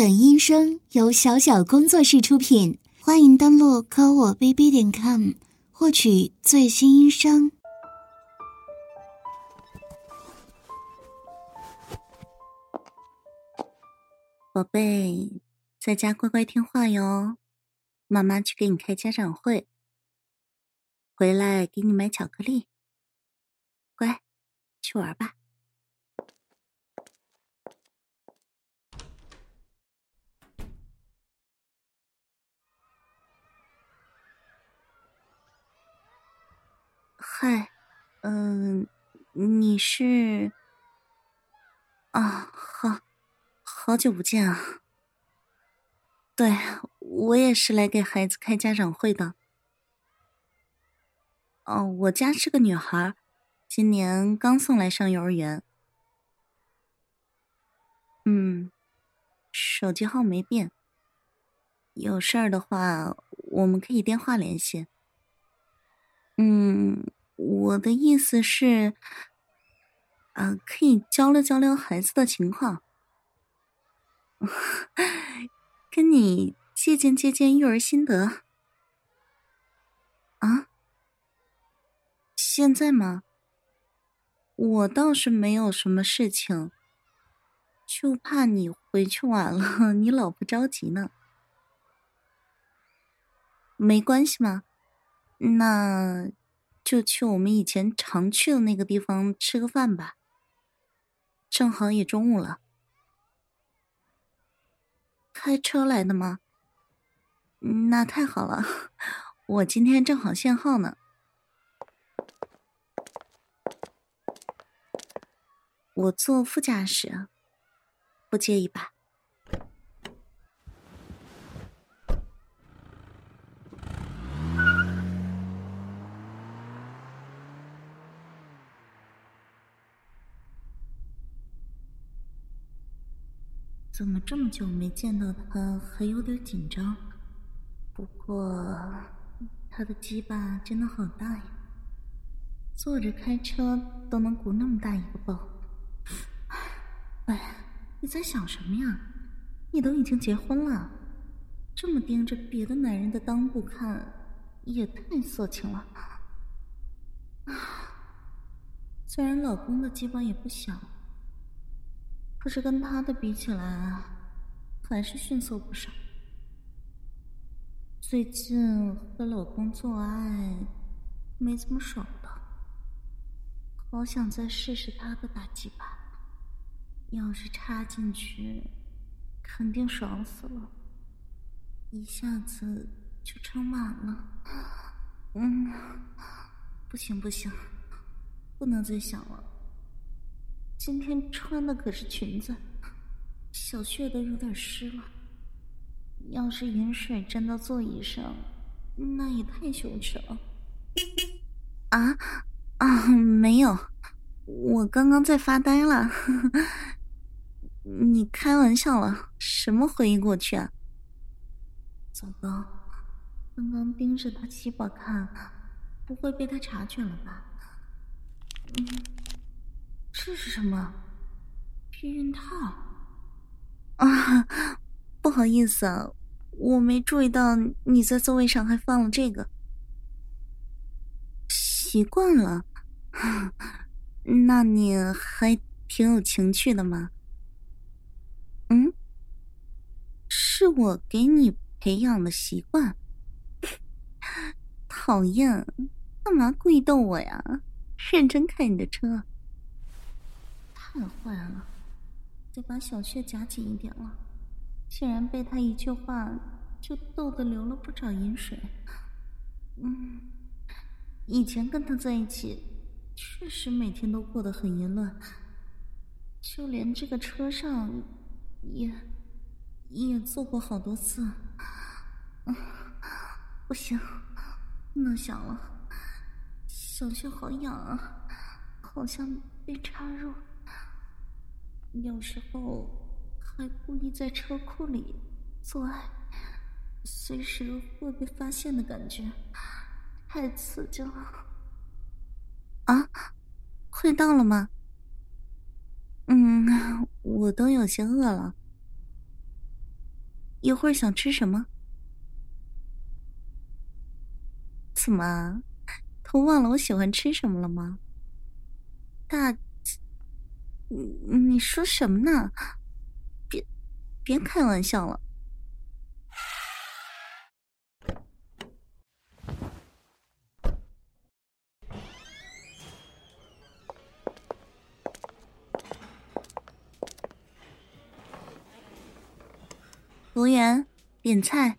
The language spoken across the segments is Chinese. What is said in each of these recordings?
本音声由小小工作室出品，欢迎登录科我 bb 点 com 获取最新音声。宝贝，在家乖乖听话哟，妈妈去给你开家长会，回来给你买巧克力。乖，去玩吧。嗨，嗯，你是？啊，好，好久不见啊。对，我也是来给孩子开家长会的。哦，我家是个女孩，今年刚送来上幼儿园。嗯，手机号没变。有事儿的话，我们可以电话联系。嗯。我的意思是，啊，可以交流交流孩子的情况，跟你借鉴借鉴育儿心得。啊？现在吗？我倒是没有什么事情，就怕你回去晚了，你老婆着急呢。没关系吗？那。就去我们以前常去的那个地方吃个饭吧。正好也中午了。开车来的吗？那太好了，我今天正好限号呢。我坐副驾驶，不介意吧？怎么这么久没见到他，还有点紧张？不过他的鸡巴真的好大呀，坐着开车都能鼓那么大一个包。哎，你在想什么呀？你都已经结婚了，这么盯着别的男人的裆部看，也太色情了。啊，虽然老公的鸡巴也不小。可是跟他的比起来，还是逊色不少。最近和老公做爱，没怎么爽到，好想再试试他的大鸡巴。要是插进去，肯定爽死了，一下子就撑满了。嗯，不行不行，不能再想了。今天穿的可是裙子，小穴都有点湿了。要是盐水沾到座椅上，那也太羞耻了。啊啊，没有，我刚刚在发呆了。你开玩笑了？什么回忆过去啊？糟糕，刚刚盯着他鸡巴看，不会被他察觉了吧？嗯。这是什么？避孕套？啊，不好意思啊，我没注意到你在座位上还放了这个。习惯了，那你还挺有情趣的嘛。嗯，是我给你培养的习惯。讨厌，干嘛故意逗我呀？认真开你的车。太坏了，得把小穴夹紧一点了。竟然被他一句话就逗得流了不少淫水。嗯，以前跟他在一起，确实每天都过得很淫乱，就连这个车上也也坐过好多次。嗯，不行，不能想了，小穴好痒啊，好像被插入。有时候还故意在车库里做爱，随时会被发现的感觉，太刺激了。啊，快到了吗？嗯，我都有些饿了。一会儿想吃什么？怎么，都忘了我喜欢吃什么了吗？大，你你说什么呢？别别开玩笑了。服务员，点菜。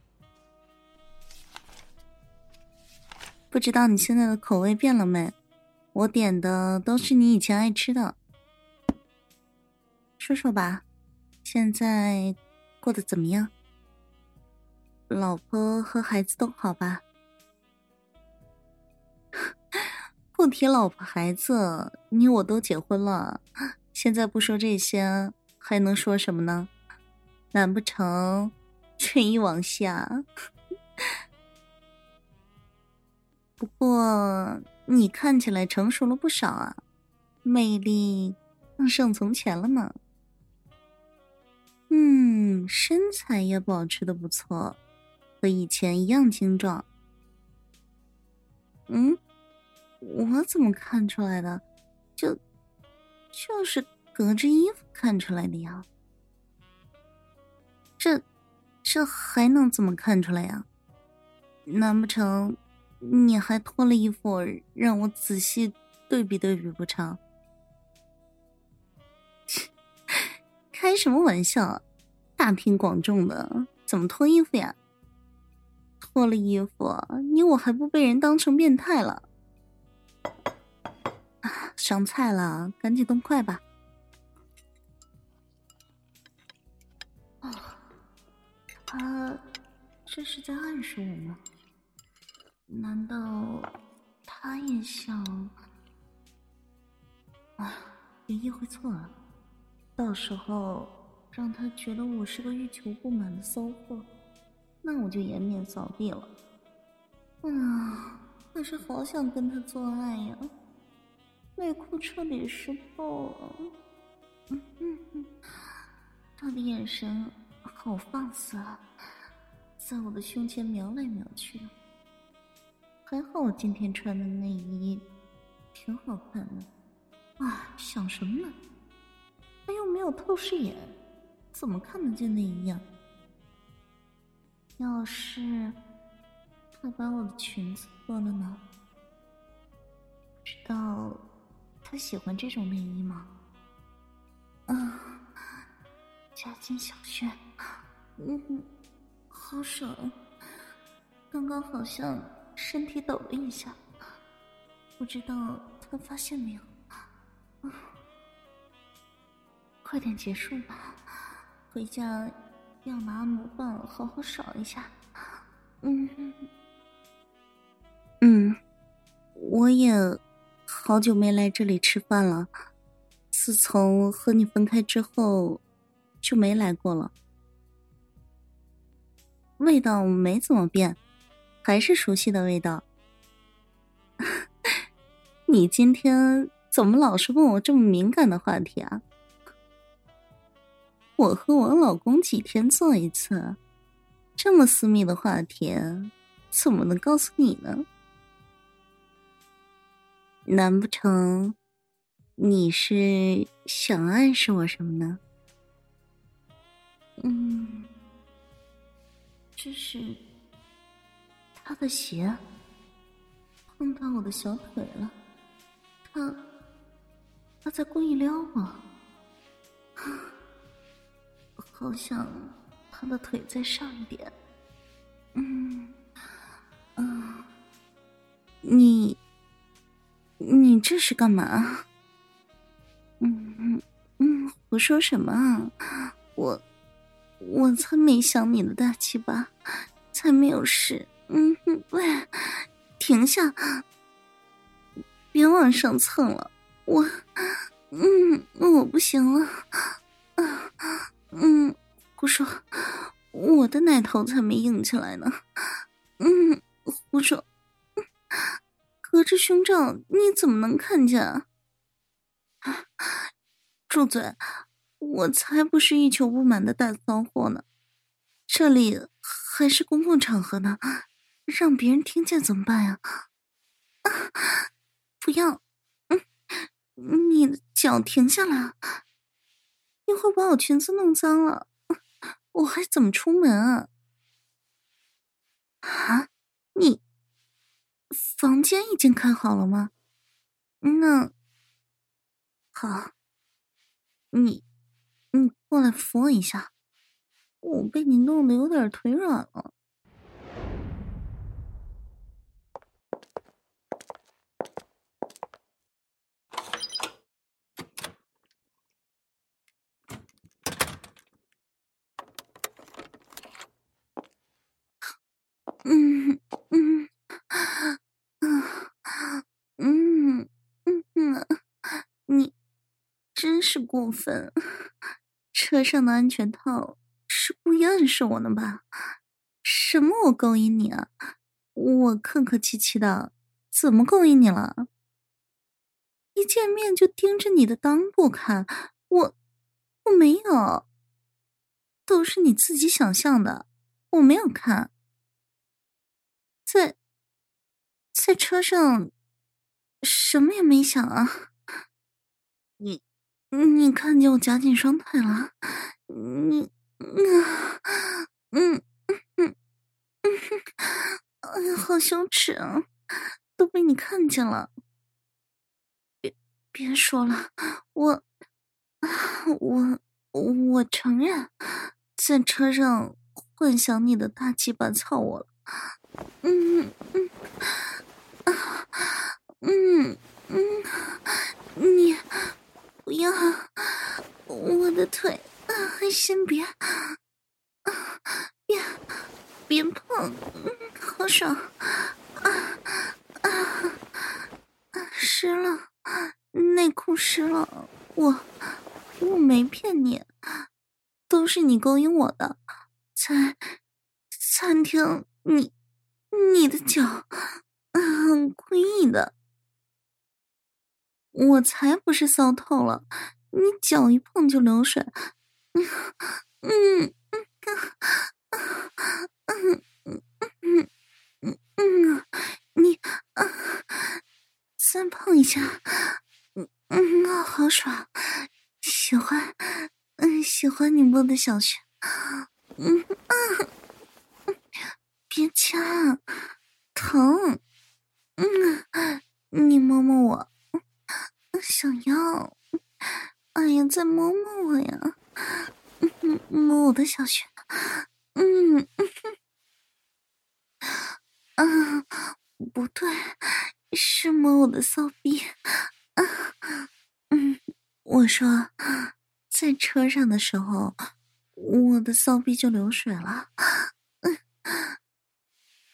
不知道你现在的口味变了没？我点的都是你以前爱吃的。说说吧，现在过得怎么样？老婆和孩子都好吧？不提老婆孩子，你我都结婚了，现在不说这些，还能说什么呢？难不成春意往下？不过你看起来成熟了不少啊，魅力更胜从前了呢。嗯，身材也保持的不错，和以前一样精壮。嗯，我怎么看出来的？就就是隔着衣服看出来的呀。这，这还能怎么看出来呀？难不成你还脱了衣服让我仔细对比对比不成？开什么玩笑！大庭广众的怎么脱衣服呀？脱了衣服，你我还不被人当成变态了？啊，上菜了，赶紧动筷吧。他这是在暗示我吗？难道他也想……啊，别意会错了，到时候让他觉得我是个欲求不满的骚货，那我就颜面扫地了。啊，可是好想跟他做爱呀，内裤彻底湿透了。嗯嗯嗯，他的眼神。好放肆啊，在我的胸前瞄来瞄去的。还好我今天穿的内衣挺好看的。啊，想什么呢？他又没有透视眼，怎么看得见内衣呀？要是他把我的裙子脱了呢？知道他喜欢这种内衣吗？啊。夹紧小穴，嗯，好爽！刚刚好像身体抖了一下，不知道他发现没有？嗯，快点结束吧，回家要拿按摩棒好好扫一下。嗯嗯，我也好久没来这里吃饭了，自从和你分开之后。就没来过了，味道没怎么变，还是熟悉的味道。你今天怎么老是问我这么敏感的话题啊？我和我老公几天做一次，这么私密的话题，怎么能告诉你呢？难不成你是想暗示我什么呢？嗯，这是他的鞋碰到我的小腿了，他他在故意撩我啊，好像他的腿再上一点。嗯嗯，你你这是干嘛？嗯嗯嗯，胡说什么啊？我。我才没想你的大鸡巴，才没有事。嗯，喂，停下，别往上蹭了。我，嗯，我不行了。啊，嗯，胡说，我的奶头才没硬起来呢。嗯，胡说，隔着胸罩你怎么能看见啊？住嘴！我才不是欲求不满的大骚货呢，这里还是公共场合呢，让别人听见怎么办呀？啊，不要，嗯，你的脚停下来，一会儿把我裙子弄脏了，我还怎么出门啊？啊，你房间已经开好了吗？那好，你你过来扶我一下。我被你弄得有点腿软了。嗯嗯嗯嗯嗯嗯，你真是过分！车上的安全套。是故意暗示我呢吧？什么我勾引你啊？我客客气气的，怎么勾引你了？一见面就盯着你的裆部看，我我没有，都是你自己想象的，我没有看。在在车上，什么也没想啊。你你看见我夹紧双腿了？你。嗯嗯嗯嗯，哎呀，好羞耻啊！都被你看见了。别别说了，我我我承认，在车上幻想你的大鸡巴操我了。嗯嗯啊嗯嗯，你不要我的腿啊。先别，别，别碰，好爽，啊啊啊！湿了，内裤湿了，我我没骗你，都是你勾引我的，在餐厅，你你的脚，嗯，故意的，我才不是骚透了，你脚一碰就流水。嗯嗯嗯嗯嗯嗯嗯，你啊，再碰一下，嗯嗯，好爽，喜欢，嗯喜欢你摸的小穴。嗯嗯，别掐，疼。嗯，你摸摸我。想要，哎呀，再摸摸我呀。嗯，摸我的小穴，嗯嗯，啊，不对，是摸我的骚逼，啊，嗯，我说，在车上的时候，我的骚逼就流水了，嗯，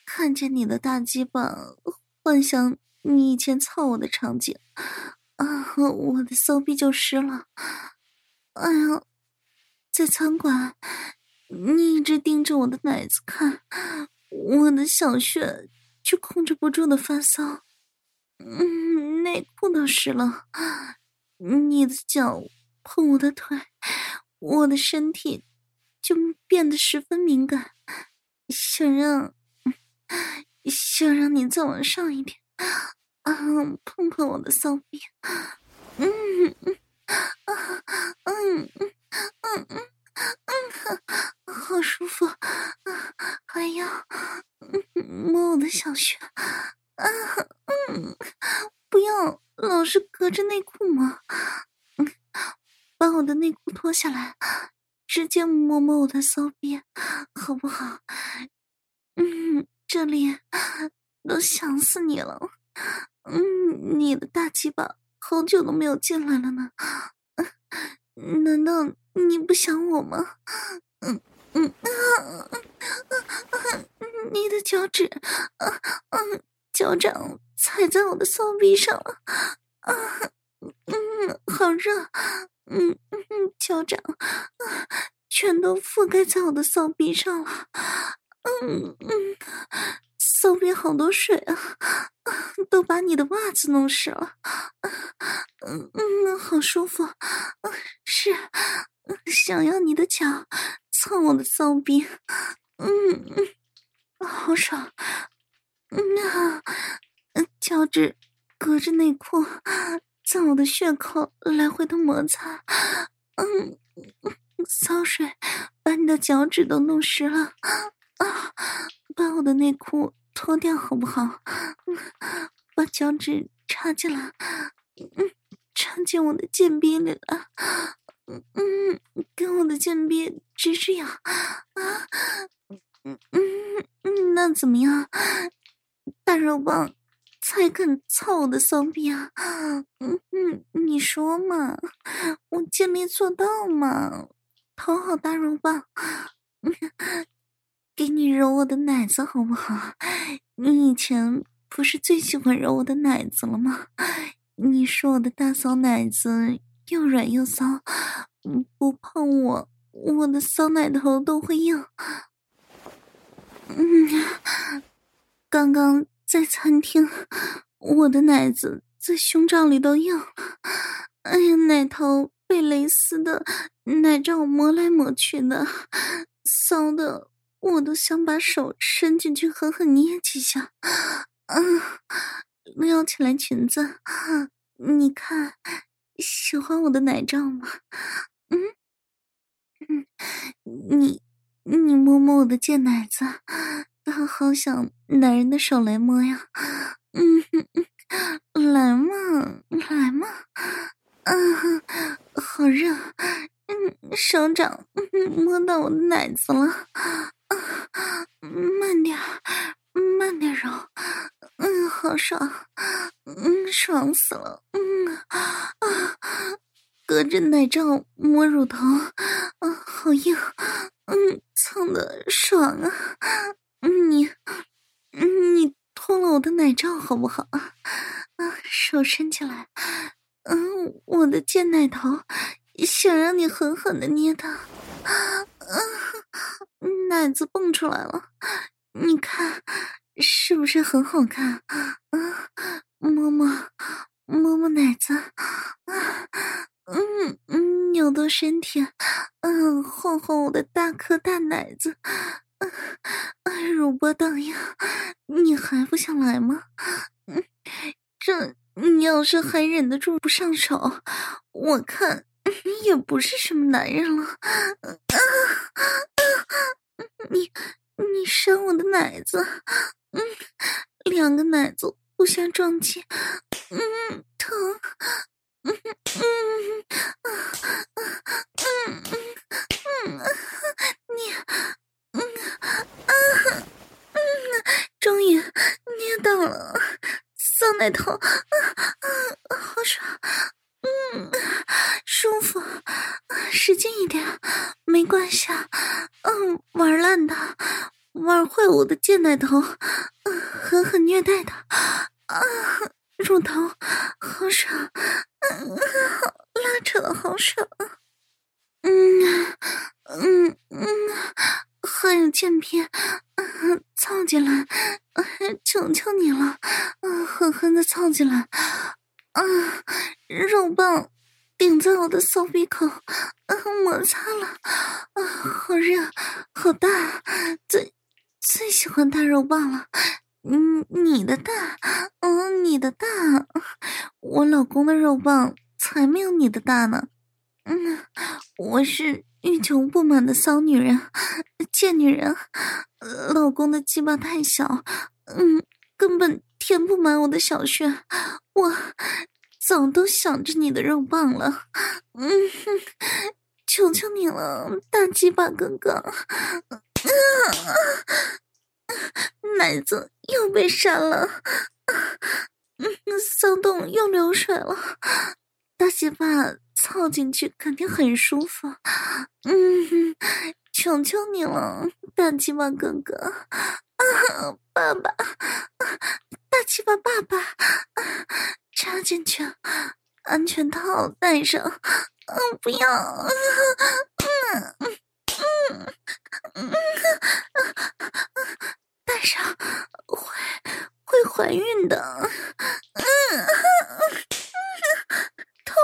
看见你的大鸡巴，幻想你以前操我的场景，啊，我的骚逼就湿了，哎呀。在餐馆，你一直盯着我的奶子看，我的小穴却控制不住的发骚，嗯，内裤都湿了。你的脚碰我的腿，我的身体就变得十分敏感，想让，想让你再往上一点，啊，碰碰我的骚逼，嗯嗯啊嗯嗯。嗯嗯嗯，好舒服，还要摸我的小穴，啊嗯，不要老是隔着内裤摸，嗯，把我的内裤脱下来，直接摸摸我的骚逼，好不好？嗯，这里都想死你了，嗯，你的大鸡巴好久都没有进来了呢，难道？你不想我吗？嗯嗯啊，你的脚趾，啊嗯，脚掌踩在我的骚逼上了，啊嗯，好热，嗯嗯，脚掌啊，全都覆盖在我的骚逼上了，嗯嗯，骚逼好多水啊，都把你的袜子弄湿了，嗯嗯，好舒服，是。想要你的脚蹭我的骚逼，嗯嗯，好爽，嗯啊，脚趾隔着内裤，在我的血口来回的摩擦，嗯，骚水把你的脚趾都弄湿了，啊，把我的内裤脱掉好不好？把脚趾插进来，嗯，插进我的贱逼里了。嗯，跟我的贱逼直直痒啊！嗯嗯嗯，那怎么样？大肉棒才肯操我的骚逼啊！嗯嗯，你说嘛，我贱逼做到嘛？讨好大肉棒，给你揉我的奶子好不好？你以前不是最喜欢揉我的奶子了吗？你说我的大骚奶子。又软又骚，不碰我，我的骚奶头都会硬。嗯，刚刚在餐厅，我的奶子在胸罩里都硬了。哎呀，奶头被蕾丝的奶罩磨来磨去的，骚的我都想把手伸进去狠狠捏几下。嗯，撩起来裙子，你看。喜欢我的奶罩吗？嗯嗯，你你摸摸我的贱奶子，好好想男人的手来摸呀。嗯嗯，来嘛来嘛，嗯，好热，嗯，手掌摸到我的奶子了，慢点，慢点揉。嗯，好爽，嗯，爽死了，嗯啊，隔着奶罩摸乳头，啊，好硬，嗯，蹭的爽啊，你，你脱了我的奶罩好不好啊？啊，手伸起来，嗯，我的贱奶头，想让你狠狠的捏它，嗯，奶子蹦出来了，你看。是不是很好看？啊，摸摸摸摸奶子，啊，嗯嗯，扭动身体，嗯，晃晃我的大颗大奶子，嗯，乳波荡漾，你还不想来吗？嗯，这你要是还忍得住不上手，我看你也不是什么男人了。啊啊，你你扇我的奶子。嗯，两个奶子互相撞击，嗯，疼，嗯嗯嗯嗯嗯嗯，你，嗯啊嗯，终于捏到了，骚奶头，啊啊，好爽，嗯，舒服，使劲一点，没关系啊，嗯，玩烂它。玩坏我的贱奶头，嗯，狠狠虐待他，啊，乳头好爽，嗯，拉扯的好爽，嗯，嗯嗯，还有贱片，嗯，操进来，求求你了，嗯，狠狠的操进来，嗯，肉棒顶在我的骚鼻口，嗯，摩擦了，啊，好热，好大，最。最喜欢大肉棒了，嗯，你的大，嗯，你的大，我老公的肉棒才没有你的大呢，嗯，我是欲求不满的骚女人，贱女人，老公的鸡巴太小，嗯，根本填不满我的小穴，我早都想着你的肉棒了，嗯，求求你了，大鸡巴哥哥。奶子又被扇了，嗯，骚动又流水了，大鸡巴操进去肯定很舒服，嗯，求求你了，大鸡巴哥哥，啊，爸爸，大鸡巴爸爸，插进去，安全套戴上，嗯，不要，嗯嗯。嗯嗯，带上会会怀孕的。嗯嗯，痛，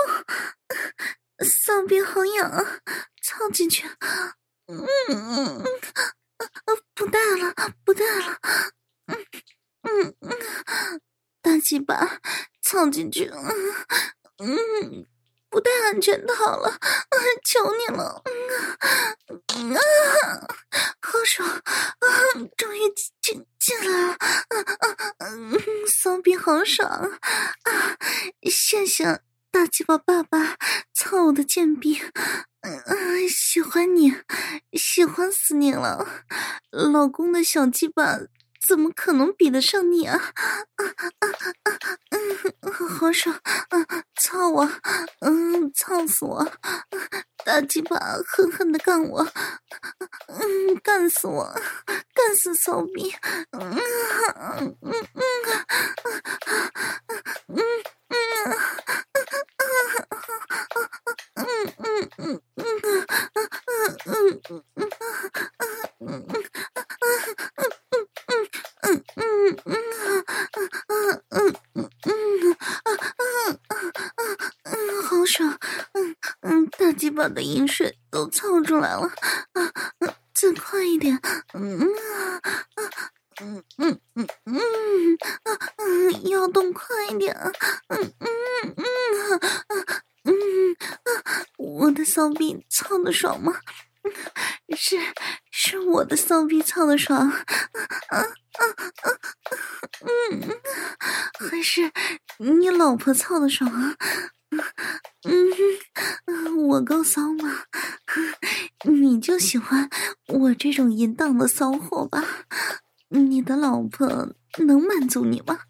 骚逼好痒，操进去。嗯套进去，嗯，不戴安全套了，求你了，嗯啊，好爽啊，终于进进来了，嗯，骚逼好爽啊，谢谢大鸡巴爸爸操我的贱逼，嗯，喜欢你，喜欢死你了，老公小鸡巴。怎么可能比得上你啊？啊啊啊！嗯，好爽！嗯，操我！嗯，操死我！大鸡巴狠狠的干我！嗯，干死我！干死骚逼！爽吗？是是我的骚逼操的爽，啊啊啊啊嗯，还是你老婆操的爽啊？嗯，我够骚吗？你就喜欢我这种淫荡的骚货吧？你的老婆能满足你吗？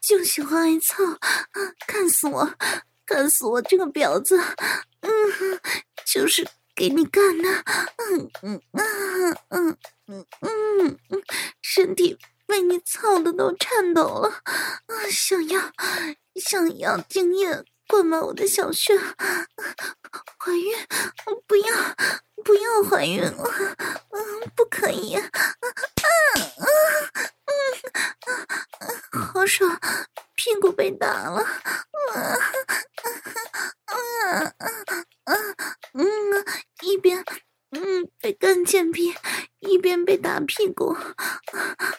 就喜欢挨操，干死我，干死我这个婊子！嗯，就是给你干的，嗯嗯嗯嗯嗯嗯嗯，身体被你操的都颤抖了，啊，想要想要精液灌满我的小穴，怀孕，不要不要怀孕了，嗯，不可以，啊啊啊啊！好爽，屁股被打了，嗯嗯嗯嗯，一边嗯被干贱逼，一边被打屁股，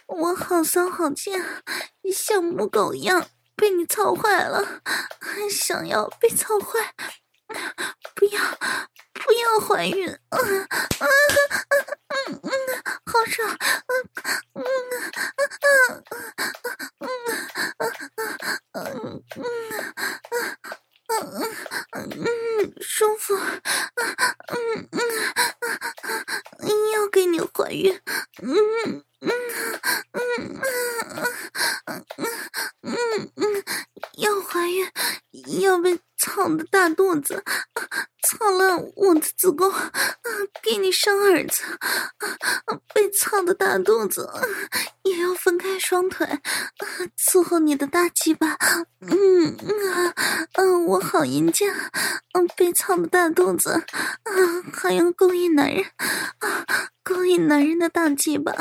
我好骚好贱，像母狗一样被你操坏了，想要被操坏，不要不要怀孕，啊啊啊嗯嗯，好爽，嗯嗯嗯嗯。嗯嗯嗯嗯嗯嗯嗯，舒服，嗯嗯嗯，要给你怀孕，嗯嗯嗯嗯嗯嗯嗯，要怀孕，要被操的大肚子，操了我的子宫，给你生儿子，被操的大肚子。也要分开双腿，伺候你的大鸡巴，嗯嗯嗯，我贱，嗯，被操的大肚子，啊，还要勾引男人，啊，勾引男人的大鸡巴，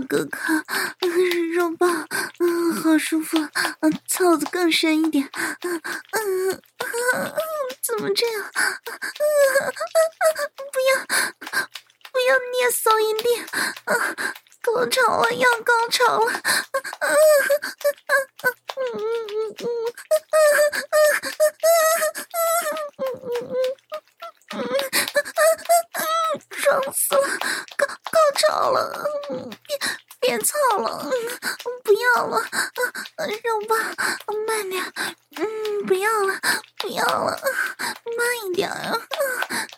哥哥，肉棒，嗯，好舒服，嗯，操的更深一点，嗯嗯嗯，怎么这样？不要不要捏骚阴蒂，高潮了，要高潮了，嗯嗯嗯嗯嗯。嗯嗯嗯嗯，爽死了！高高潮了，别别操了，不要了，肉棒，慢点，嗯，不要了，不要了，慢一点啊，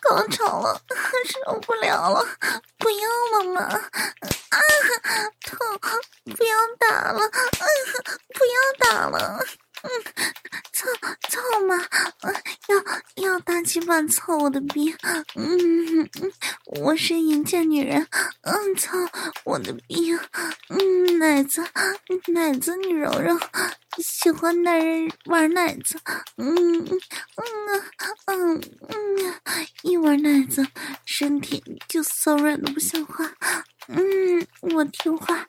高潮了，受不了了，不要了嘛，啊，痛，不要打了，啊，不要打了。嗯，操操嘛，要要大鸡巴操我的逼，嗯嗯，我是淫贱女人，嗯，操我的逼，嗯，奶子奶子你揉揉，喜欢男人玩奶子，嗯嗯嗯嗯，一玩奶子身体就骚软的不像话，嗯，我听话，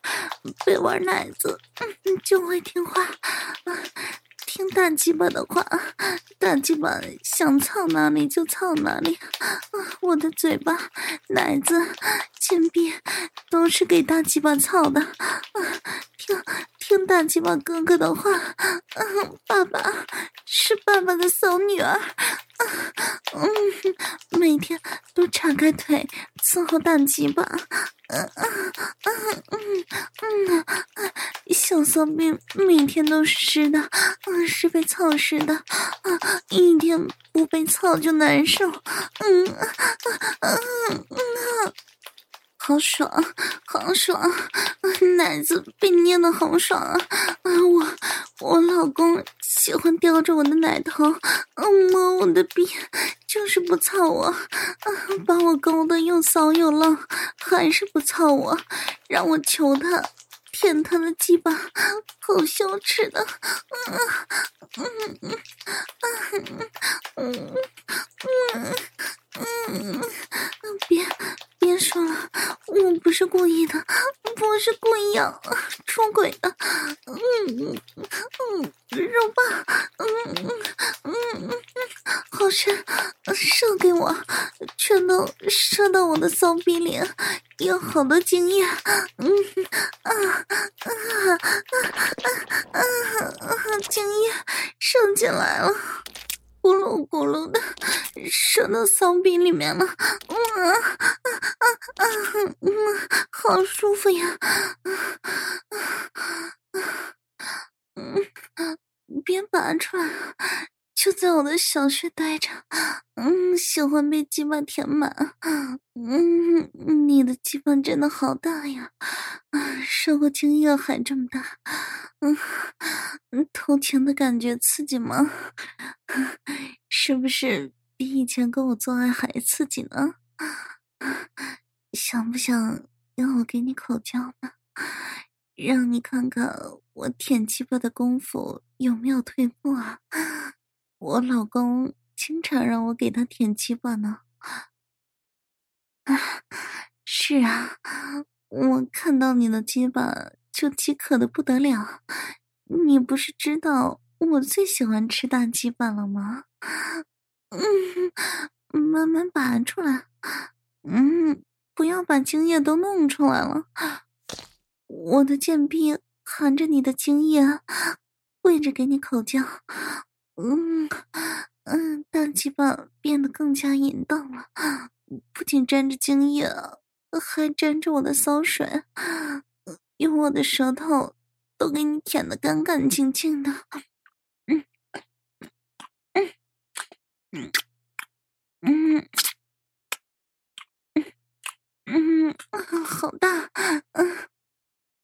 被玩奶子，嗯，就会听话，嗯。听大鸡巴的话，大鸡巴想操哪里就操哪里。我的嘴巴、奶子、金币都是给大鸡巴操的。听听大鸡巴哥哥的话，爸爸是爸爸的小女儿。嗯，每天都岔开腿伺候大鸡巴。嗯嗯嗯嗯嗯，小骚逼每天都是湿的，嗯，是被操湿的，啊，一天不被操就难受，嗯嗯嗯嗯，好爽，好爽，奶子被捏的好爽啊！啊我我老公喜欢叼着我的奶头，嗯，摸我的逼。就是不操我，啊，把我勾的又骚又浪，还是不操我，让我求他舔他的鸡巴，好羞耻的，嗯嗯嗯嗯嗯嗯嗯，别别说了，我不是故意的，不是故意要出轨的，嗯嗯，肉棒，嗯嗯嗯嗯，好深。射给我，全都射到我的骚逼里，有好多经验，嗯啊啊啊啊啊！精液射进来了，咕噜咕噜的射到骚逼里面了，嗯啊啊啊啊！嗯，好舒服呀，啊啊啊！嗯，别拔出来。就在我的小穴待着，嗯，喜欢被鸡巴填满，嗯，你的鸡巴真的好大呀，啊，射过精液还这么大，嗯，偷情的感觉刺激吗？是不是比以前跟我做爱还刺激呢？想不想让我给你口交呢？让你看看我舔鸡巴的功夫有没有退步啊？我老公经常让我给他舔鸡巴呢。啊，是啊，我看到你的鸡巴就饥渴的不得了。你不是知道我最喜欢吃大鸡巴了吗？嗯，慢慢拔出来。嗯，不要把精液都弄出来了。我的贱逼含着你的精液，跪着给你口交。嗯嗯，大鸡巴变得更加淫荡了，不仅沾着精液，还沾着我的骚水，用我的舌头都给你舔得干干净净的。嗯。嗯。嗯，好大，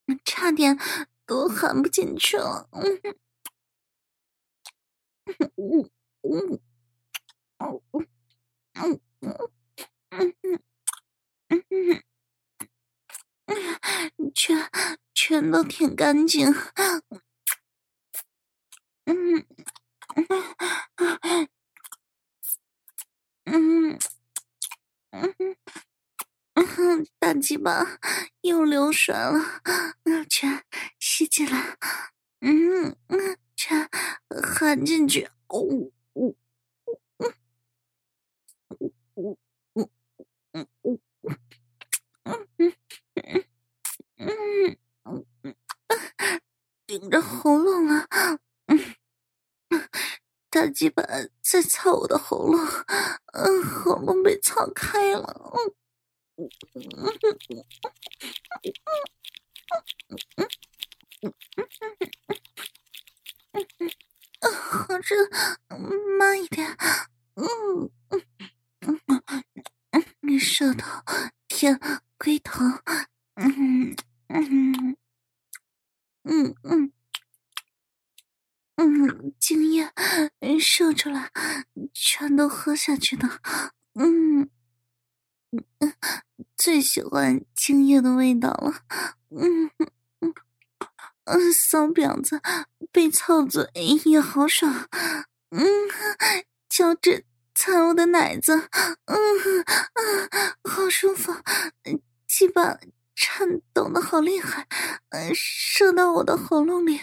嗯，差点都含不进去了，嗯。嗯。嗯。嗯。嗯。嗯。嗯。嗯。嗯。嗯，全全都舔干净，嗯。嗯。啊。嗯嗯嗯嗯，大鸡巴又流水了，全吸进来。嗯嗯。全含进去，哦，呜，嗯，呜呜呜呜呜，嗯嗯嗯嗯嗯，顶着喉咙了，嗯，大鸡巴在操我的喉咙，嗯，喉咙被操开了，嗯。好热，慢一点。嗯嗯嗯，你舌头舔龟头。嗯嗯嗯嗯嗯，精液射出来，全都喝下去的。嗯嗯，最喜欢精液的味道了。嗯嗯嗯，骚婊子被操嘴也好爽。嗯，脚趾踩我的奶子，嗯嗯，好舒服，鸡巴。颤抖的好厉害，嗯，射到我的喉咙里，